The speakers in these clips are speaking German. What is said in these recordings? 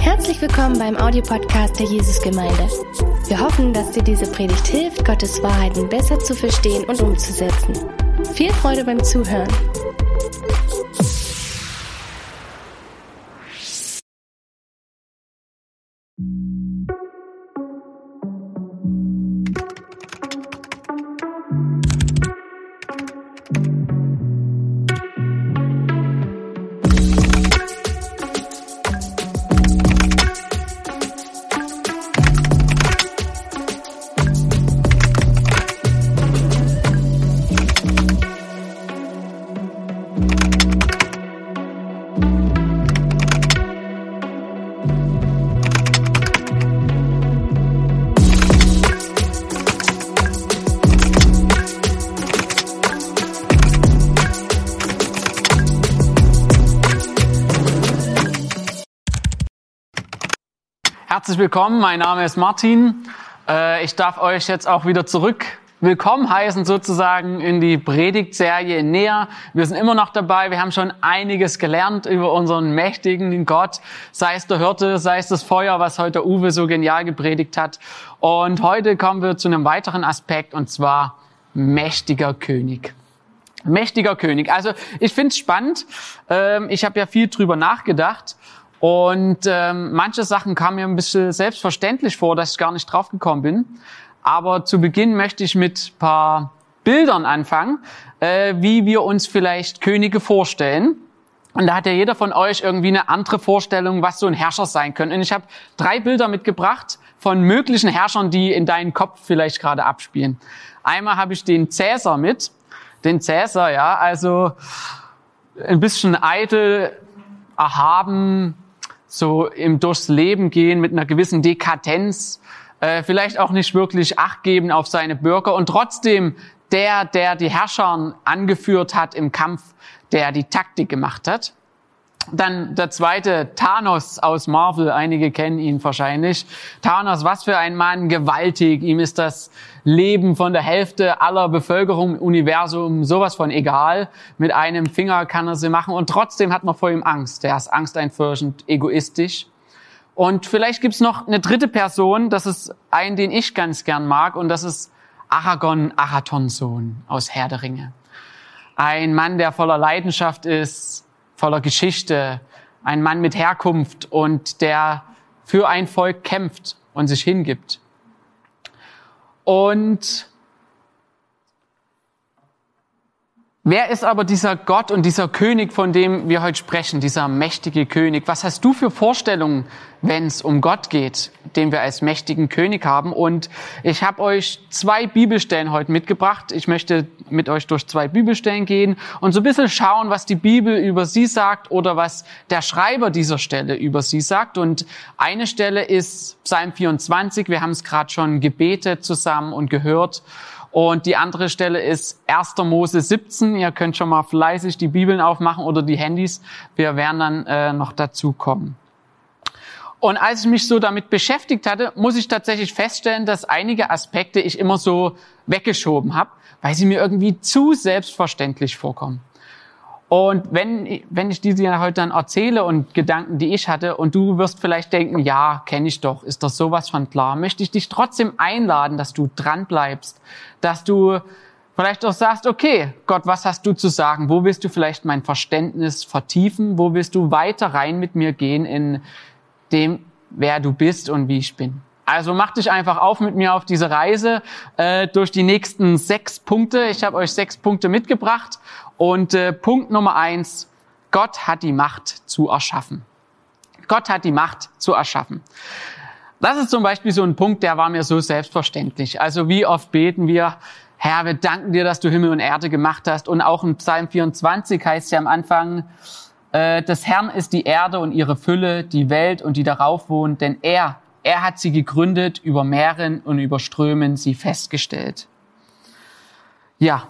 Herzlich willkommen beim Audiopodcast der Jesusgemeinde. Wir hoffen, dass dir diese Predigt hilft, Gottes Wahrheiten besser zu verstehen und umzusetzen. Viel Freude beim Zuhören. Herzlich willkommen, mein Name ist Martin. Äh, ich darf euch jetzt auch wieder zurück willkommen heißen sozusagen in die Predigtserie näher. Wir sind immer noch dabei. Wir haben schon einiges gelernt über unseren mächtigen Gott. Sei es der Hirte, sei es das Feuer, was heute Uwe so genial gepredigt hat. Und heute kommen wir zu einem weiteren Aspekt und zwar mächtiger König. Mächtiger König. Also ich finde es spannend. Ähm, ich habe ja viel drüber nachgedacht. Und ähm, manche Sachen kamen mir ein bisschen selbstverständlich vor, dass ich gar nicht draufgekommen bin. Aber zu Beginn möchte ich mit paar Bildern anfangen, äh, wie wir uns vielleicht Könige vorstellen. Und da hat ja jeder von euch irgendwie eine andere Vorstellung, was so ein Herrscher sein könnte. Und ich habe drei Bilder mitgebracht von möglichen Herrschern, die in deinen Kopf vielleicht gerade abspielen. Einmal habe ich den Cäsar mit. Den Cäsar, ja, also ein bisschen eitel, erhaben, so im durchs Leben gehen mit einer gewissen Dekadenz, äh, vielleicht auch nicht wirklich Acht geben auf seine Bürger und trotzdem der, der die Herrscher angeführt hat im Kampf, der die Taktik gemacht hat. Dann der zweite, Thanos aus Marvel, einige kennen ihn wahrscheinlich. Thanos, was für ein Mann, gewaltig. Ihm ist das Leben von der Hälfte aller Bevölkerung im Universum sowas von egal. Mit einem Finger kann er sie machen und trotzdem hat man vor ihm Angst. Der ist angsteinflößend, egoistisch. Und vielleicht gibt's noch eine dritte Person, das ist ein, den ich ganz gern mag, und das ist Aragorn Arathon-Sohn aus Herr der Ringe. Ein Mann, der voller Leidenschaft ist, voller Geschichte, ein Mann mit Herkunft und der für ein Volk kämpft und sich hingibt. Und Wer ist aber dieser Gott und dieser König, von dem wir heute sprechen, dieser mächtige König? Was hast du für Vorstellungen, wenn es um Gott geht, den wir als mächtigen König haben? Und ich habe euch zwei Bibelstellen heute mitgebracht. Ich möchte mit euch durch zwei Bibelstellen gehen und so ein bisschen schauen, was die Bibel über sie sagt oder was der Schreiber dieser Stelle über sie sagt. Und eine Stelle ist Psalm 24. Wir haben es gerade schon gebetet zusammen und gehört. Und die andere Stelle ist 1. Mose 17. Ihr könnt schon mal fleißig die Bibeln aufmachen oder die Handys. Wir werden dann äh, noch dazu kommen. Und als ich mich so damit beschäftigt hatte, muss ich tatsächlich feststellen, dass einige Aspekte ich immer so weggeschoben habe, weil sie mir irgendwie zu selbstverständlich vorkommen. Und wenn, wenn ich diese heute dann erzähle und Gedanken, die ich hatte, und du wirst vielleicht denken, ja, kenne ich doch, ist das sowas von klar, möchte ich dich trotzdem einladen, dass du dran bleibst, dass du vielleicht auch sagst, okay, Gott, was hast du zu sagen? Wo willst du vielleicht mein Verständnis vertiefen? Wo willst du weiter rein mit mir gehen in dem, wer du bist und wie ich bin? Also mach dich einfach auf mit mir auf diese Reise äh, durch die nächsten sechs Punkte. Ich habe euch sechs Punkte mitgebracht und äh, Punkt Nummer eins, Gott hat die Macht zu erschaffen. Gott hat die Macht zu erschaffen. Das ist zum Beispiel so ein Punkt, der war mir so selbstverständlich. Also wie oft beten wir, Herr, wir danken dir, dass du Himmel und Erde gemacht hast. Und auch in Psalm 24 heißt ja am Anfang, äh, des Herrn ist die Erde und ihre Fülle, die Welt und die darauf wohnt, denn er, er hat sie gegründet, über Meeren und über Strömen sie festgestellt. Ja,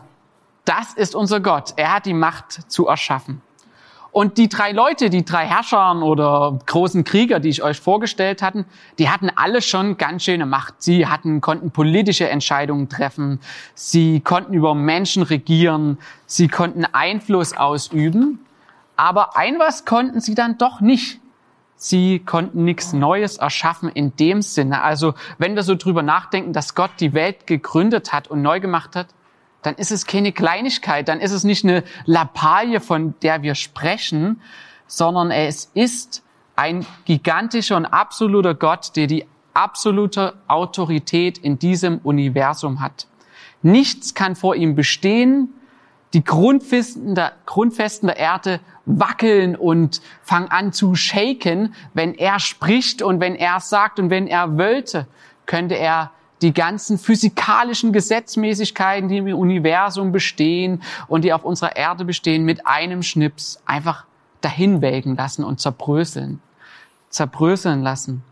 das ist unser Gott. Er hat die Macht zu erschaffen. Und die drei Leute, die drei Herrscher oder großen Krieger, die ich euch vorgestellt hatten, die hatten alle schon ganz schöne Macht. Sie hatten, konnten politische Entscheidungen treffen. Sie konnten über Menschen regieren. Sie konnten Einfluss ausüben. Aber ein was konnten sie dann doch nicht. Sie konnten nichts Neues erschaffen in dem Sinne. Also wenn wir so drüber nachdenken, dass Gott die Welt gegründet hat und neu gemacht hat, dann ist es keine Kleinigkeit, dann ist es nicht eine Lappalie, von der wir sprechen, sondern es ist ein gigantischer und absoluter Gott, der die absolute Autorität in diesem Universum hat. Nichts kann vor ihm bestehen. Die Grundfesten der, Grundfesten der Erde wackeln und fangen an zu shaken, wenn er spricht und wenn er sagt und wenn er wollte, könnte er die ganzen physikalischen Gesetzmäßigkeiten, die im Universum bestehen und die auf unserer Erde bestehen, mit einem Schnips einfach dahin welken lassen und zerbröseln. Zerbröseln lassen.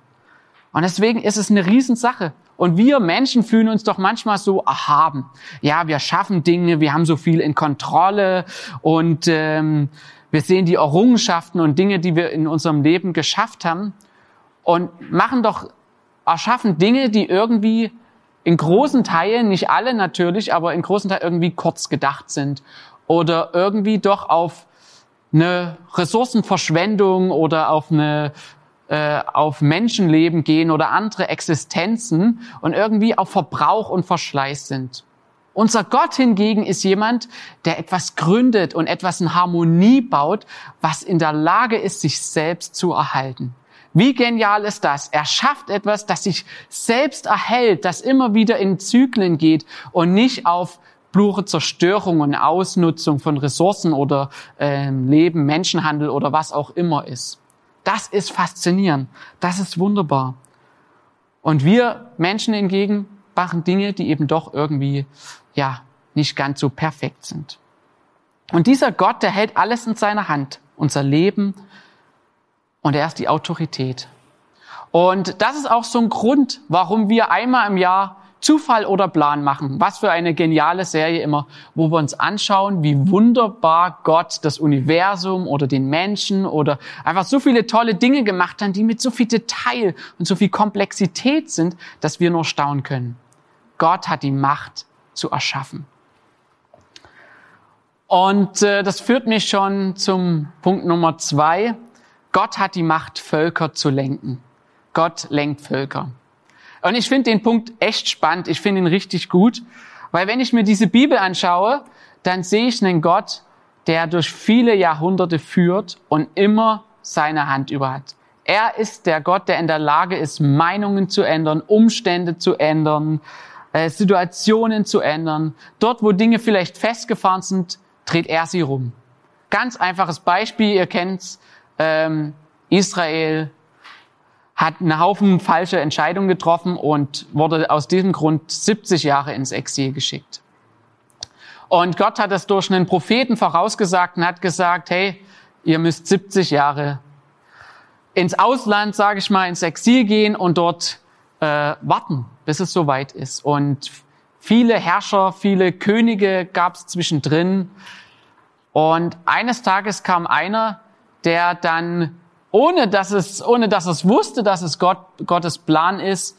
Und deswegen ist es eine Riesensache. Und wir Menschen fühlen uns doch manchmal so erhaben. Ja, wir schaffen Dinge, wir haben so viel in Kontrolle und ähm, wir sehen die Errungenschaften und Dinge, die wir in unserem Leben geschafft haben und machen doch, erschaffen Dinge, die irgendwie in großen Teilen, nicht alle natürlich, aber in großen Teilen irgendwie kurz gedacht sind oder irgendwie doch auf eine Ressourcenverschwendung oder auf eine äh, auf Menschenleben gehen oder andere Existenzen und irgendwie auf Verbrauch und Verschleiß sind. Unser Gott hingegen ist jemand, der etwas gründet und etwas in Harmonie baut, was in der Lage ist, sich selbst zu erhalten. Wie genial ist das? Er schafft etwas, das sich selbst erhält, das immer wieder in Zyklen geht und nicht auf plure Zerstörung und Ausnutzung von Ressourcen oder äh, Leben, Menschenhandel oder was auch immer ist. Das ist faszinierend. Das ist wunderbar. Und wir Menschen hingegen machen Dinge, die eben doch irgendwie, ja, nicht ganz so perfekt sind. Und dieser Gott, der hält alles in seiner Hand. Unser Leben. Und er ist die Autorität. Und das ist auch so ein Grund, warum wir einmal im Jahr Zufall oder Plan machen. Was für eine geniale Serie immer, wo wir uns anschauen, wie wunderbar Gott das Universum oder den Menschen oder einfach so viele tolle Dinge gemacht hat, die mit so viel Detail und so viel Komplexität sind, dass wir nur staunen können. Gott hat die Macht zu erschaffen. Und äh, das führt mich schon zum Punkt Nummer zwei. Gott hat die Macht, Völker zu lenken. Gott lenkt Völker. Und ich finde den Punkt echt spannend. Ich finde ihn richtig gut. Weil wenn ich mir diese Bibel anschaue, dann sehe ich einen Gott, der durch viele Jahrhunderte führt und immer seine Hand über hat. Er ist der Gott, der in der Lage ist, Meinungen zu ändern, Umstände zu ändern, äh, Situationen zu ändern. Dort, wo Dinge vielleicht festgefahren sind, dreht er sie rum. Ganz einfaches Beispiel, ihr kennt's, ähm, Israel hat einen Haufen falsche Entscheidungen getroffen und wurde aus diesem Grund 70 Jahre ins Exil geschickt. Und Gott hat das durch einen Propheten vorausgesagt und hat gesagt, hey, ihr müsst 70 Jahre ins Ausland, sage ich mal, ins Exil gehen und dort äh, warten, bis es soweit ist. Und viele Herrscher, viele Könige gab es zwischendrin. Und eines Tages kam einer, der dann ohne dass es, ohne dass es wusste, dass es Gott, Gottes Plan ist,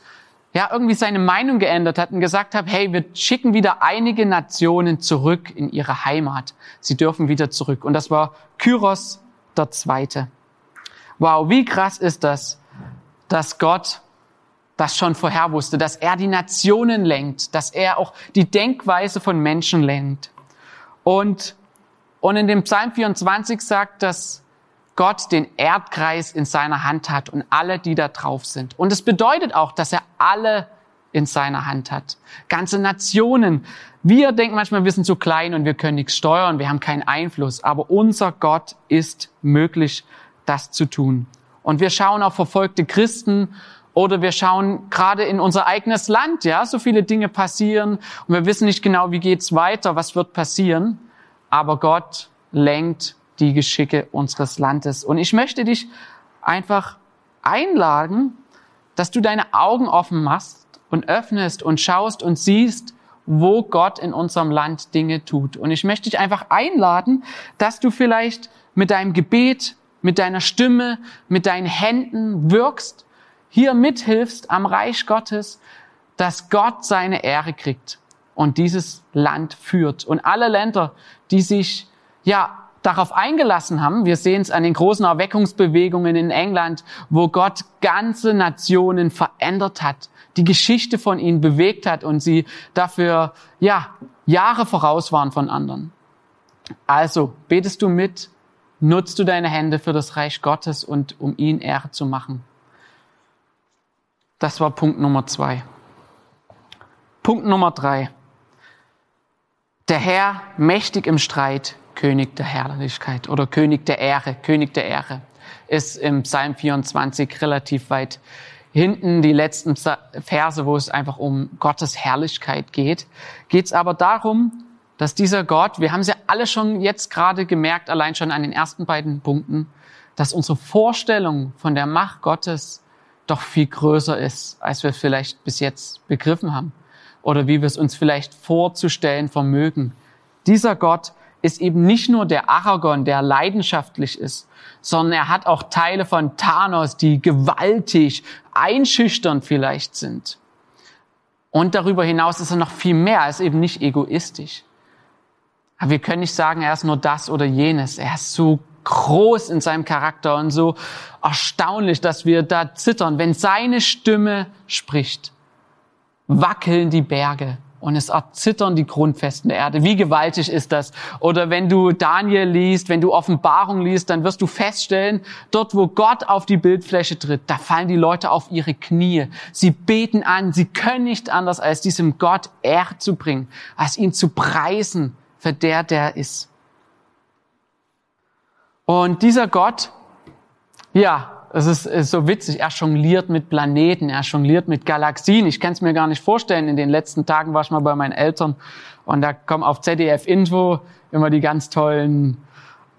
ja, irgendwie seine Meinung geändert hat und gesagt hat, hey, wir schicken wieder einige Nationen zurück in ihre Heimat. Sie dürfen wieder zurück. Und das war Kyros der Zweite. Wow, wie krass ist das, dass Gott das schon vorher wusste, dass er die Nationen lenkt, dass er auch die Denkweise von Menschen lenkt. Und, und in dem Psalm 24 sagt, dass Gott den Erdkreis in seiner Hand hat und alle, die da drauf sind. Und es bedeutet auch, dass er alle in seiner Hand hat. Ganze Nationen. Wir denken manchmal, wir sind zu klein und wir können nichts steuern, wir haben keinen Einfluss. Aber unser Gott ist möglich, das zu tun. Und wir schauen auf verfolgte Christen oder wir schauen gerade in unser eigenes Land, ja, so viele Dinge passieren und wir wissen nicht genau, wie geht's weiter, was wird passieren. Aber Gott lenkt die Geschicke unseres Landes. Und ich möchte dich einfach einladen, dass du deine Augen offen machst und öffnest und schaust und siehst, wo Gott in unserem Land Dinge tut. Und ich möchte dich einfach einladen, dass du vielleicht mit deinem Gebet, mit deiner Stimme, mit deinen Händen wirkst, hier mithilfst am Reich Gottes, dass Gott seine Ehre kriegt und dieses Land führt. Und alle Länder, die sich ja darauf eingelassen haben, wir sehen es an den großen Erweckungsbewegungen in England, wo Gott ganze Nationen verändert hat, die Geschichte von ihnen bewegt hat und sie dafür, ja, Jahre voraus waren von anderen. Also, betest du mit, nutzt du deine Hände für das Reich Gottes und um ihn Ehre zu machen. Das war Punkt Nummer zwei. Punkt Nummer drei. Der Herr mächtig im Streit, König der Herrlichkeit oder König der Ehre, König der Ehre, ist im Psalm 24 relativ weit hinten, die letzten Verse, wo es einfach um Gottes Herrlichkeit geht, geht es aber darum, dass dieser Gott, wir haben es ja alle schon jetzt gerade gemerkt, allein schon an den ersten beiden Punkten, dass unsere Vorstellung von der Macht Gottes doch viel größer ist, als wir vielleicht bis jetzt begriffen haben oder wie wir es uns vielleicht vorzustellen vermögen. Dieser Gott ist eben nicht nur der Aragon, der leidenschaftlich ist, sondern er hat auch Teile von Thanos, die gewaltig, einschüchternd vielleicht sind. Und darüber hinaus ist er noch viel mehr, er ist eben nicht egoistisch. Aber wir können nicht sagen, er ist nur das oder jenes. Er ist so groß in seinem Charakter und so erstaunlich, dass wir da zittern. Wenn seine Stimme spricht, wackeln die Berge und es erzittern die Grundfesten der Erde. Wie gewaltig ist das? Oder wenn du Daniel liest, wenn du Offenbarung liest, dann wirst du feststellen, dort wo Gott auf die Bildfläche tritt, da fallen die Leute auf ihre Knie. Sie beten an, sie können nicht anders, als diesem Gott Ehre zu bringen, als ihn zu preisen für der, der ist. Und dieser Gott, ja, es ist, ist so witzig, er jongliert mit Planeten, er jongliert mit Galaxien. Ich kann es mir gar nicht vorstellen. In den letzten Tagen war ich mal bei meinen Eltern und da kommen auf ZDF Info immer die ganz tollen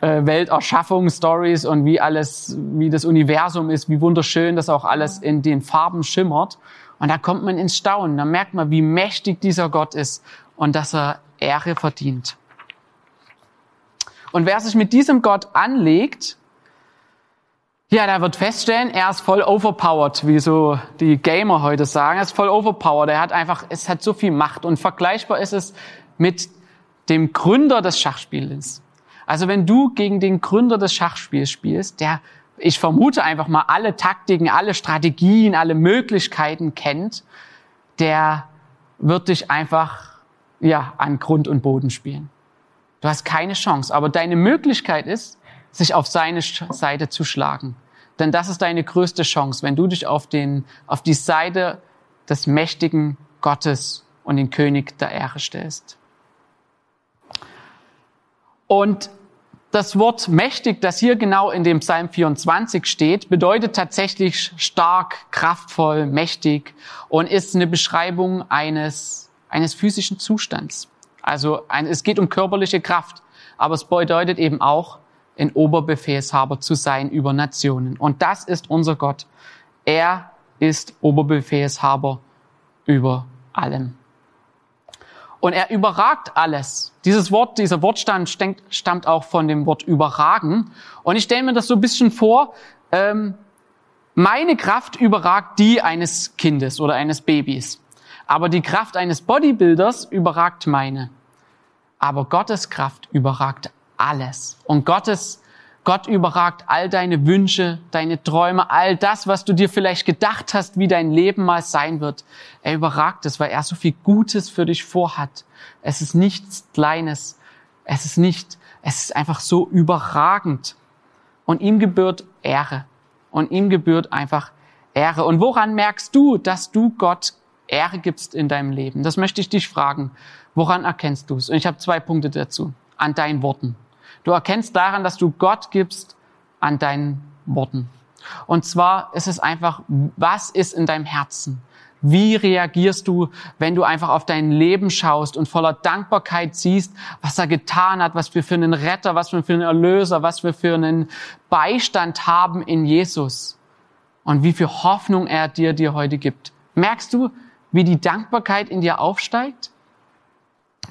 äh, Welterschaffungsstories und wie alles, wie das Universum ist, wie wunderschön das auch alles in den Farben schimmert. Und da kommt man ins Staunen, da merkt man, wie mächtig dieser Gott ist und dass er Ehre verdient. Und wer sich mit diesem Gott anlegt, ja, der wird feststellen, er ist voll overpowered, wie so die Gamer heute sagen. Er ist voll overpowered. Er hat einfach, es hat so viel Macht. Und vergleichbar ist es mit dem Gründer des Schachspiels. Also wenn du gegen den Gründer des Schachspiels spielst, der, ich vermute einfach mal, alle Taktiken, alle Strategien, alle Möglichkeiten kennt, der wird dich einfach, ja, an Grund und Boden spielen. Du hast keine Chance. Aber deine Möglichkeit ist, sich auf seine Seite zu schlagen. Denn das ist deine größte Chance, wenn du dich auf, den, auf die Seite des mächtigen Gottes und den König der Ehre stellst. Und das Wort mächtig, das hier genau in dem Psalm 24 steht, bedeutet tatsächlich stark, kraftvoll, mächtig und ist eine Beschreibung eines, eines physischen Zustands. Also es geht um körperliche Kraft, aber es bedeutet eben auch ein Oberbefehlshaber zu sein über Nationen. Und das ist unser Gott. Er ist Oberbefehlshaber über allem. Und er überragt alles. Dieses Wort, dieser Wortstand stammt auch von dem Wort überragen. Und ich stelle mir das so ein bisschen vor, ähm, meine Kraft überragt die eines Kindes oder eines Babys. Aber die Kraft eines Bodybuilders überragt meine. Aber Gottes Kraft überragt alles. Und Gottes, Gott überragt all deine Wünsche, deine Träume, all das, was du dir vielleicht gedacht hast, wie dein Leben mal sein wird. Er überragt es, weil er so viel Gutes für dich vorhat. Es ist nichts Kleines. Es ist nicht, es ist einfach so überragend. Und ihm gebührt Ehre. Und ihm gebührt einfach Ehre. Und woran merkst du, dass du Gott Ehre gibst in deinem Leben? Das möchte ich dich fragen. Woran erkennst du es? Und ich habe zwei Punkte dazu. An deinen Worten. Du erkennst daran, dass du Gott gibst an deinen Worten. Und zwar ist es einfach, was ist in deinem Herzen? Wie reagierst du, wenn du einfach auf dein Leben schaust und voller Dankbarkeit siehst, was er getan hat, was wir für einen Retter, was wir für einen Erlöser, was wir für einen Beistand haben in Jesus und wie viel Hoffnung er dir dir heute gibt? Merkst du, wie die Dankbarkeit in dir aufsteigt?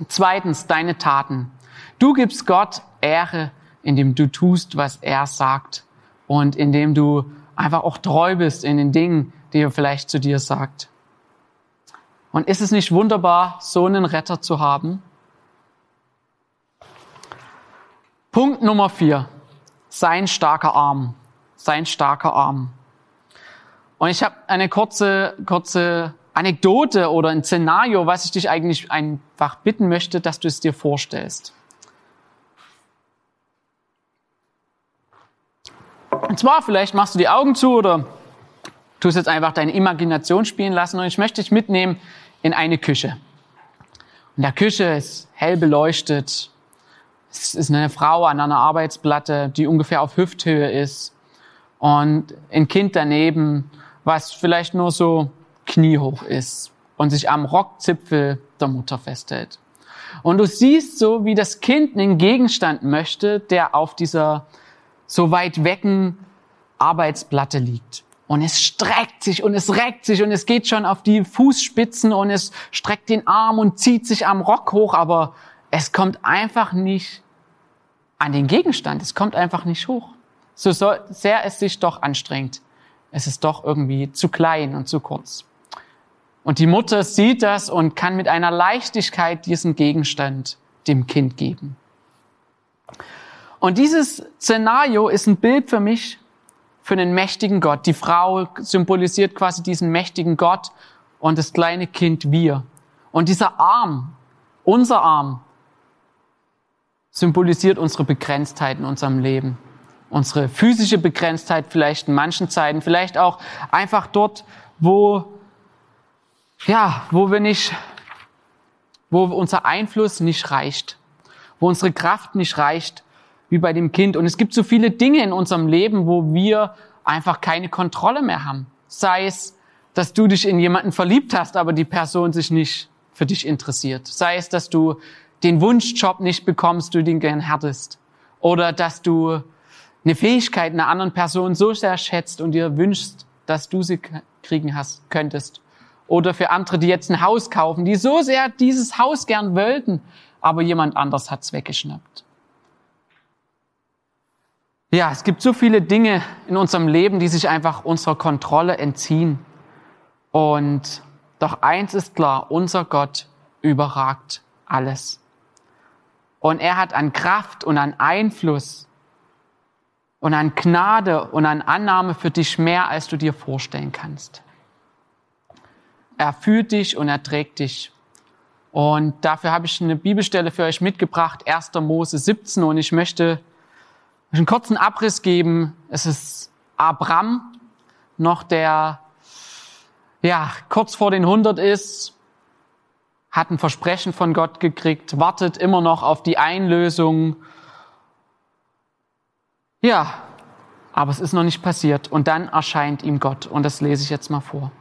Zweitens, deine Taten. Du gibst Gott Ehre, indem du tust, was er sagt und indem du einfach auch treu bist in den Dingen, die er vielleicht zu dir sagt. Und ist es nicht wunderbar, so einen Retter zu haben? Punkt Nummer vier. Sein starker Arm. Sein starker Arm. Und ich habe eine kurze, kurze Anekdote oder ein Szenario, was ich dich eigentlich einfach bitten möchte, dass du es dir vorstellst. Und zwar, vielleicht machst du die Augen zu oder tust jetzt einfach deine Imagination spielen lassen und ich möchte dich mitnehmen in eine Küche. In der Küche ist hell beleuchtet. Es ist eine Frau an einer Arbeitsplatte, die ungefähr auf Hüfthöhe ist. Und ein Kind daneben, was vielleicht nur so kniehoch ist und sich am Rockzipfel der Mutter festhält. Und du siehst so, wie das Kind einen Gegenstand möchte, der auf dieser so weit wecken Arbeitsplatte liegt. Und es streckt sich und es reckt sich und es geht schon auf die Fußspitzen und es streckt den Arm und zieht sich am Rock hoch, aber es kommt einfach nicht an den Gegenstand. Es kommt einfach nicht hoch. So sehr es sich doch anstrengt. Es ist doch irgendwie zu klein und zu kurz. Und die Mutter sieht das und kann mit einer Leichtigkeit diesen Gegenstand dem Kind geben. Und dieses Szenario ist ein Bild für mich für einen mächtigen Gott. Die Frau symbolisiert quasi diesen mächtigen Gott und das kleine Kind wir. Und dieser Arm, unser Arm, symbolisiert unsere Begrenztheit in unserem Leben. Unsere physische Begrenztheit vielleicht in manchen Zeiten, vielleicht auch einfach dort, wo, ja, wo wir nicht, wo unser Einfluss nicht reicht, wo unsere Kraft nicht reicht, wie bei dem Kind. Und es gibt so viele Dinge in unserem Leben, wo wir einfach keine Kontrolle mehr haben. Sei es, dass du dich in jemanden verliebt hast, aber die Person sich nicht für dich interessiert. Sei es, dass du den Wunschjob nicht bekommst, du den gern hättest. Oder dass du eine Fähigkeit einer anderen Person so sehr schätzt und dir wünschst, dass du sie kriegen hast, könntest. Oder für andere, die jetzt ein Haus kaufen, die so sehr dieses Haus gern wollten, aber jemand anders hat's weggeschnappt. Ja, es gibt so viele Dinge in unserem Leben, die sich einfach unserer Kontrolle entziehen. Und doch eins ist klar, unser Gott überragt alles. Und er hat an Kraft und an Einfluss und an Gnade und an Annahme für dich mehr, als du dir vorstellen kannst. Er fühlt dich und er trägt dich. Und dafür habe ich eine Bibelstelle für euch mitgebracht, 1. Mose 17. Und ich möchte einen kurzen Abriss geben. Es ist Abram, noch der, ja, kurz vor den 100 ist, hat ein Versprechen von Gott gekriegt, wartet immer noch auf die Einlösung. Ja, aber es ist noch nicht passiert. Und dann erscheint ihm Gott. Und das lese ich jetzt mal vor.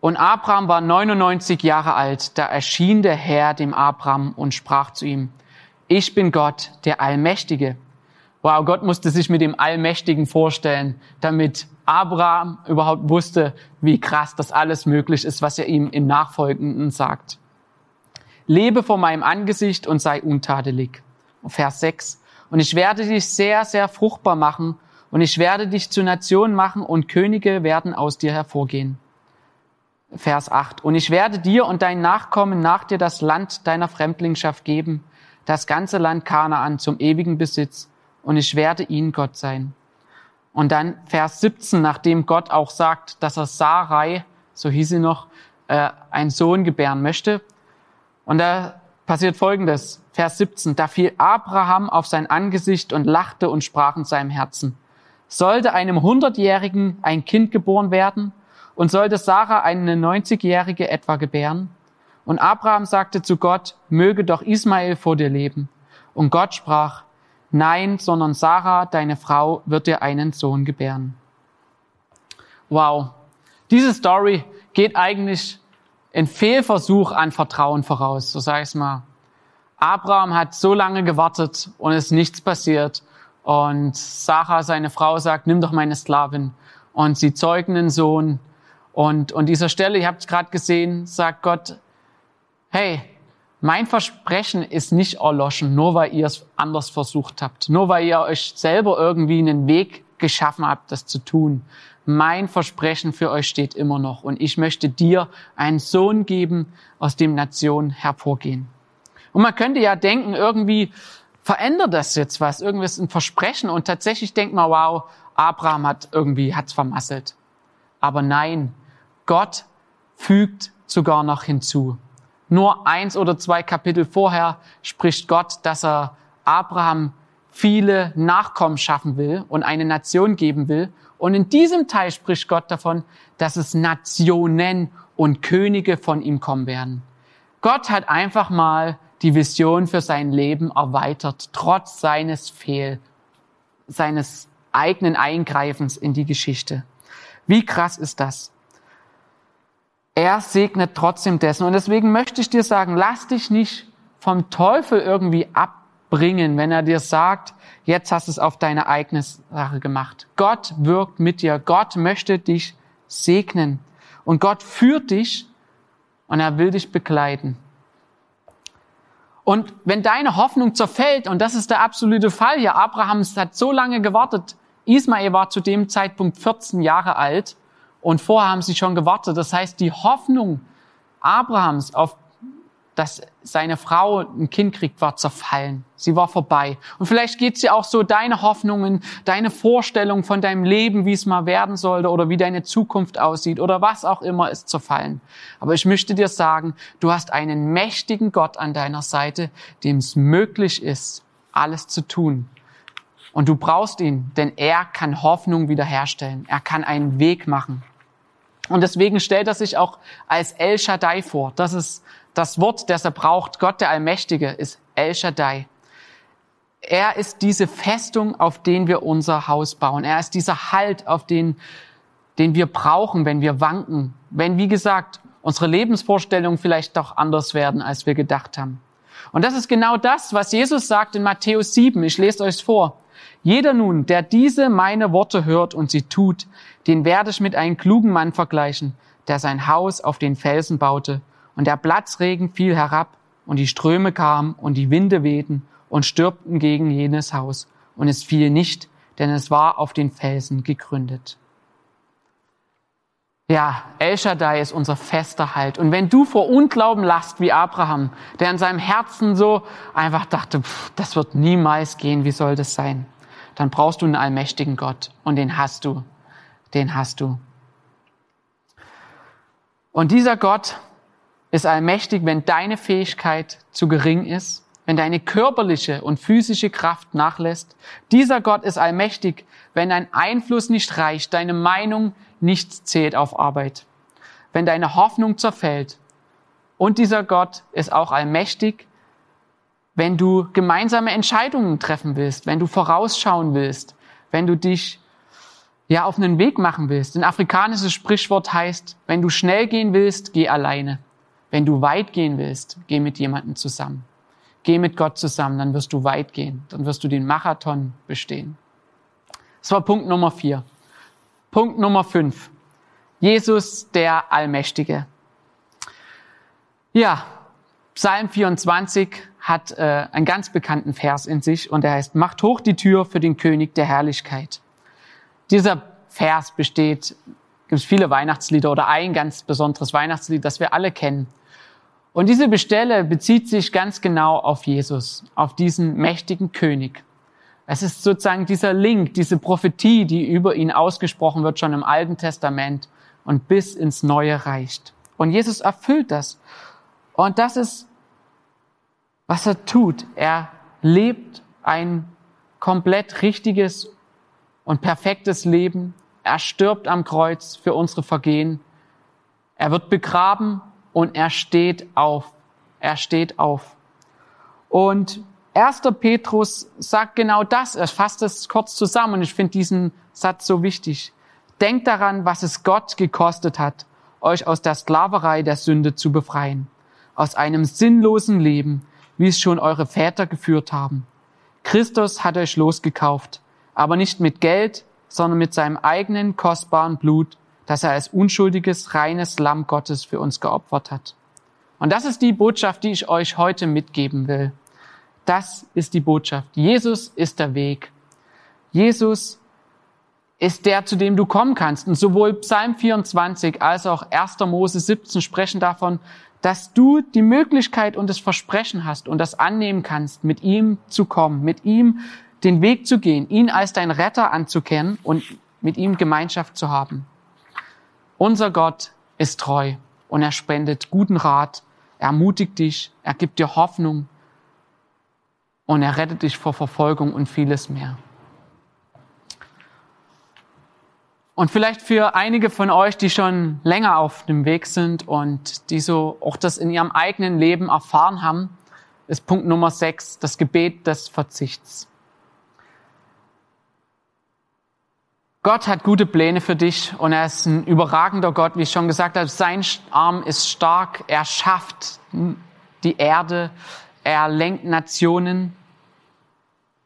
Und Abraham war 99 Jahre alt. Da erschien der Herr dem Abraham und sprach zu ihm, ich bin Gott, der Allmächtige. Wow, Gott musste sich mit dem Allmächtigen vorstellen, damit Abraham überhaupt wusste, wie krass das alles möglich ist, was er ihm im Nachfolgenden sagt. Lebe vor meinem Angesicht und sei untadelig. Vers 6. Und ich werde dich sehr, sehr fruchtbar machen und ich werde dich zu Nationen machen und Könige werden aus dir hervorgehen. Vers 8. Und ich werde dir und deinen Nachkommen nach dir das Land deiner Fremdlingschaft geben, das ganze Land Kanaan zum ewigen Besitz und ich werde ihnen Gott sein. Und dann Vers 17, nachdem Gott auch sagt, dass er Sarai, so hieß sie noch, äh, einen Sohn gebären möchte. Und da passiert Folgendes, Vers 17, da fiel Abraham auf sein Angesicht und lachte und sprach in seinem Herzen, sollte einem Hundertjährigen ein Kind geboren werden und sollte Sarah eine 90-Jährige etwa gebären? Und Abraham sagte zu Gott, möge doch Ismael vor dir leben. Und Gott sprach, Nein, sondern Sarah, deine Frau, wird dir einen Sohn gebären. Wow. Diese Story geht eigentlich in Fehlversuch an Vertrauen voraus, so sage ich mal. Abraham hat so lange gewartet und es ist nichts passiert. Und Sarah, seine Frau, sagt, nimm doch meine Sklavin. Und sie zeugen einen Sohn. Und, und dieser Stelle, ihr habt es gerade gesehen, sagt Gott, hey, mein Versprechen ist nicht erloschen, nur weil ihr es anders versucht habt, nur weil ihr euch selber irgendwie einen Weg geschaffen habt, das zu tun. Mein Versprechen für euch steht immer noch und ich möchte dir einen Sohn geben, aus dem Nationen hervorgehen. Und man könnte ja denken, irgendwie verändert das jetzt was? Irgendwas ein Versprechen und tatsächlich denkt man, wow, Abraham hat irgendwie, hat's vermasselt. Aber nein, Gott fügt sogar noch hinzu. Nur eins oder zwei Kapitel vorher spricht Gott, dass er Abraham viele Nachkommen schaffen will und eine Nation geben will. Und in diesem Teil spricht Gott davon, dass es Nationen und Könige von ihm kommen werden. Gott hat einfach mal die Vision für sein Leben erweitert, trotz seines Fehl, seines eigenen Eingreifens in die Geschichte. Wie krass ist das? Er segnet trotzdem dessen. Und deswegen möchte ich dir sagen, lass dich nicht vom Teufel irgendwie abbringen, wenn er dir sagt, jetzt hast du es auf deine eigene Sache gemacht. Gott wirkt mit dir. Gott möchte dich segnen. Und Gott führt dich und er will dich begleiten. Und wenn deine Hoffnung zerfällt, und das ist der absolute Fall hier, Abraham hat so lange gewartet, Ismael war zu dem Zeitpunkt 14 Jahre alt und vorher haben sie schon gewartet. Das heißt, die Hoffnung Abrahams auf dass seine Frau ein Kind kriegt, war zerfallen. Sie war vorbei. Und vielleicht geht sie auch so, deine Hoffnungen, deine Vorstellung von deinem Leben, wie es mal werden sollte oder wie deine Zukunft aussieht oder was auch immer, ist zerfallen. Aber ich möchte dir sagen, du hast einen mächtigen Gott an deiner Seite, dem es möglich ist, alles zu tun. Und du brauchst ihn, denn er kann Hoffnung wiederherstellen. Er kann einen Weg machen. Und deswegen stellt er sich auch als El Shaddai vor. Das ist das Wort, das er braucht. Gott der Allmächtige ist El Shaddai. Er ist diese Festung, auf den wir unser Haus bauen. Er ist dieser Halt, auf den, den wir brauchen, wenn wir wanken. Wenn, wie gesagt, unsere Lebensvorstellungen vielleicht doch anders werden, als wir gedacht haben. Und das ist genau das, was Jesus sagt in Matthäus 7. Ich lese euch vor. Jeder nun, der diese meine Worte hört und sie tut, den werde ich mit einem klugen Mann vergleichen, der sein Haus auf den Felsen baute. Und der Platzregen fiel herab, und die Ströme kamen, und die Winde wehten und stürmten gegen jenes Haus. Und es fiel nicht, denn es war auf den Felsen gegründet. Ja, El Shaddai ist unser fester Halt. Und wenn du vor Unglauben lachst wie Abraham, der in seinem Herzen so einfach dachte, pff, das wird niemals gehen, wie soll das sein? Dann brauchst du einen allmächtigen Gott. Und den hast du. Den hast du. Und dieser Gott ist allmächtig, wenn deine Fähigkeit zu gering ist, wenn deine körperliche und physische Kraft nachlässt. Dieser Gott ist allmächtig, wenn dein Einfluss nicht reicht, deine Meinung nicht zählt auf Arbeit, wenn deine Hoffnung zerfällt. Und dieser Gott ist auch allmächtig, wenn du gemeinsame Entscheidungen treffen willst, wenn du vorausschauen willst, wenn du dich ja auf einen Weg machen willst. Ein afrikanisches Sprichwort heißt, wenn du schnell gehen willst, geh alleine. Wenn du weit gehen willst, geh mit jemandem zusammen. Geh mit Gott zusammen, dann wirst du weit gehen. Dann wirst du den Marathon bestehen. Das war Punkt Nummer vier. Punkt Nummer fünf. Jesus, der Allmächtige. Ja, Psalm 24 hat äh, einen ganz bekannten Vers in sich und der heißt, macht hoch die Tür für den König der Herrlichkeit. Dieser Vers besteht, gibt es viele Weihnachtslieder oder ein ganz besonderes Weihnachtslied, das wir alle kennen. Und diese Bestelle bezieht sich ganz genau auf Jesus, auf diesen mächtigen König. Es ist sozusagen dieser Link, diese Prophetie, die über ihn ausgesprochen wird, schon im Alten Testament und bis ins Neue reicht. Und Jesus erfüllt das. Und das ist was er tut. Er lebt ein komplett richtiges und perfektes Leben. Er stirbt am Kreuz für unsere Vergehen. Er wird begraben und er steht auf. Er steht auf. Und 1. Petrus sagt genau das. Er fasst es kurz zusammen und ich finde diesen Satz so wichtig. Denkt daran, was es Gott gekostet hat, euch aus der Sklaverei der Sünde zu befreien, aus einem sinnlosen Leben, wie es schon eure Väter geführt haben. Christus hat euch losgekauft, aber nicht mit Geld, sondern mit seinem eigenen kostbaren Blut, das er als unschuldiges, reines Lamm Gottes für uns geopfert hat. Und das ist die Botschaft, die ich euch heute mitgeben will. Das ist die Botschaft. Jesus ist der Weg. Jesus ist der, zu dem du kommen kannst. Und sowohl Psalm 24 als auch 1. Mose 17 sprechen davon, dass du die Möglichkeit und das Versprechen hast und das annehmen kannst, mit ihm zu kommen, mit ihm den Weg zu gehen, ihn als dein Retter anzukennen und mit ihm Gemeinschaft zu haben. Unser Gott ist treu und er spendet guten Rat, er ermutigt dich, er gibt dir Hoffnung und er rettet dich vor Verfolgung und vieles mehr. Und vielleicht für einige von euch, die schon länger auf dem Weg sind und die so auch das in ihrem eigenen Leben erfahren haben, ist Punkt Nummer sechs, das Gebet des Verzichts. Gott hat gute Pläne für dich und er ist ein überragender Gott, wie ich schon gesagt habe. Sein Arm ist stark, er schafft die Erde, er lenkt Nationen.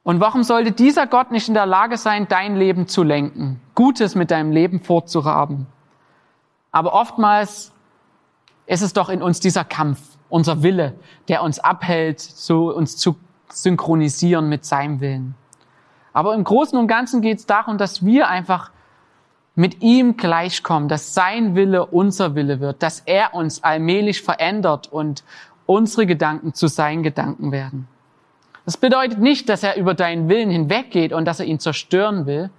Und warum sollte dieser Gott nicht in der Lage sein, dein Leben zu lenken, Gutes mit deinem Leben vorzuhaben? Aber oftmals ist es doch in uns dieser Kampf, unser Wille, der uns abhält, so uns zu synchronisieren mit seinem Willen. Aber im Großen und Ganzen geht es darum, dass wir einfach mit ihm gleichkommen, dass sein Wille unser Wille wird, dass er uns allmählich verändert und unsere Gedanken zu seinen Gedanken werden. Das bedeutet nicht, dass er über deinen Willen hinweggeht und dass er ihn zerstören will,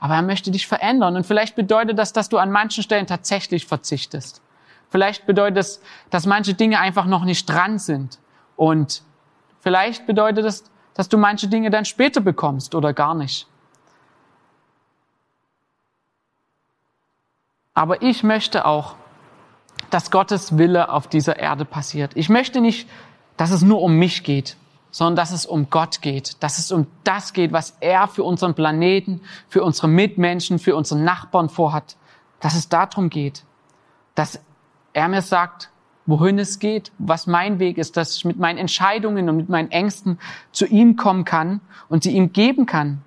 aber er möchte dich verändern. Und vielleicht bedeutet das, dass du an manchen Stellen tatsächlich verzichtest. Vielleicht bedeutet es, dass manche Dinge einfach noch nicht dran sind. Und vielleicht bedeutet es, dass du manche Dinge dann später bekommst oder gar nicht. Aber ich möchte auch, dass Gottes Wille auf dieser Erde passiert. Ich möchte nicht, dass es nur um mich geht, sondern dass es um Gott geht, dass es um das geht, was er für unseren Planeten, für unsere Mitmenschen, für unsere Nachbarn vorhat, dass es darum geht, dass er mir sagt, wohin es geht, was mein Weg ist, dass ich mit meinen Entscheidungen und mit meinen Ängsten zu ihm kommen kann und sie ihm geben kann.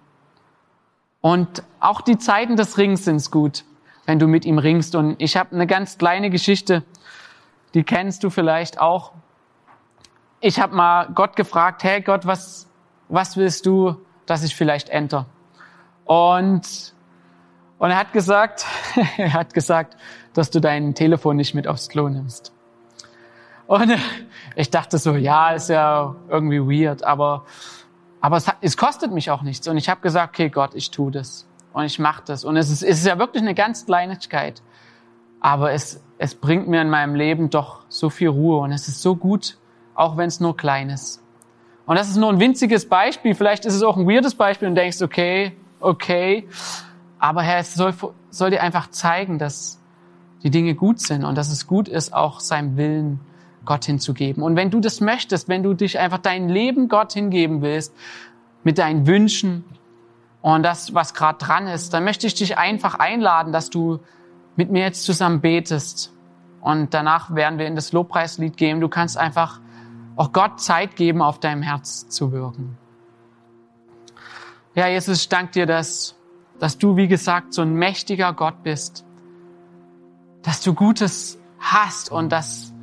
Und auch die Zeiten des Rings sind gut, wenn du mit ihm ringst. Und ich habe eine ganz kleine Geschichte, die kennst du vielleicht auch. Ich habe mal Gott gefragt, hey Gott, was, was willst du, dass ich vielleicht enter? Und, und er hat gesagt, er hat gesagt, dass du dein Telefon nicht mit aufs Klo nimmst. Und ich dachte so, ja, ist ja irgendwie weird, aber, aber es, es kostet mich auch nichts. Und ich habe gesagt, okay, Gott, ich tu das. Und ich mache das. Und es ist, es ist ja wirklich eine ganz Kleinigkeit. Aber es, es bringt mir in meinem Leben doch so viel Ruhe. Und es ist so gut, auch wenn es nur klein ist. Und das ist nur ein winziges Beispiel. Vielleicht ist es auch ein weirdes Beispiel und denkst, okay, okay. Aber Herr, es soll, soll dir einfach zeigen, dass die Dinge gut sind und dass es gut ist, auch seinem Willen Gott hinzugeben. Und wenn du das möchtest, wenn du dich einfach dein Leben Gott hingeben willst, mit deinen Wünschen und das, was gerade dran ist, dann möchte ich dich einfach einladen, dass du mit mir jetzt zusammen betest. Und danach werden wir in das Lobpreislied gehen. Du kannst einfach auch Gott Zeit geben, auf deinem Herz zu wirken. Ja, Jesus, ich danke dir, dass, dass du, wie gesagt, so ein mächtiger Gott bist, dass du Gutes hast und dass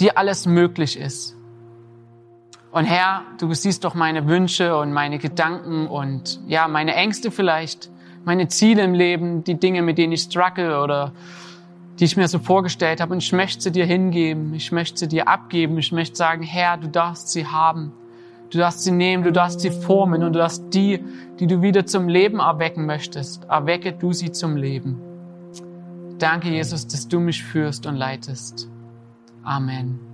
dir alles möglich ist. Und Herr, du siehst doch meine Wünsche und meine Gedanken und ja, meine Ängste vielleicht, meine Ziele im Leben, die Dinge, mit denen ich struggle oder die ich mir so vorgestellt habe. Und ich möchte sie dir hingeben, ich möchte sie dir abgeben, ich möchte sagen, Herr, du darfst sie haben. Du darfst sie nehmen, du darfst sie formen und du darfst die, die du wieder zum Leben erwecken möchtest, erwecke du sie zum Leben. Danke, Jesus, dass du mich führst und leitest. Amen.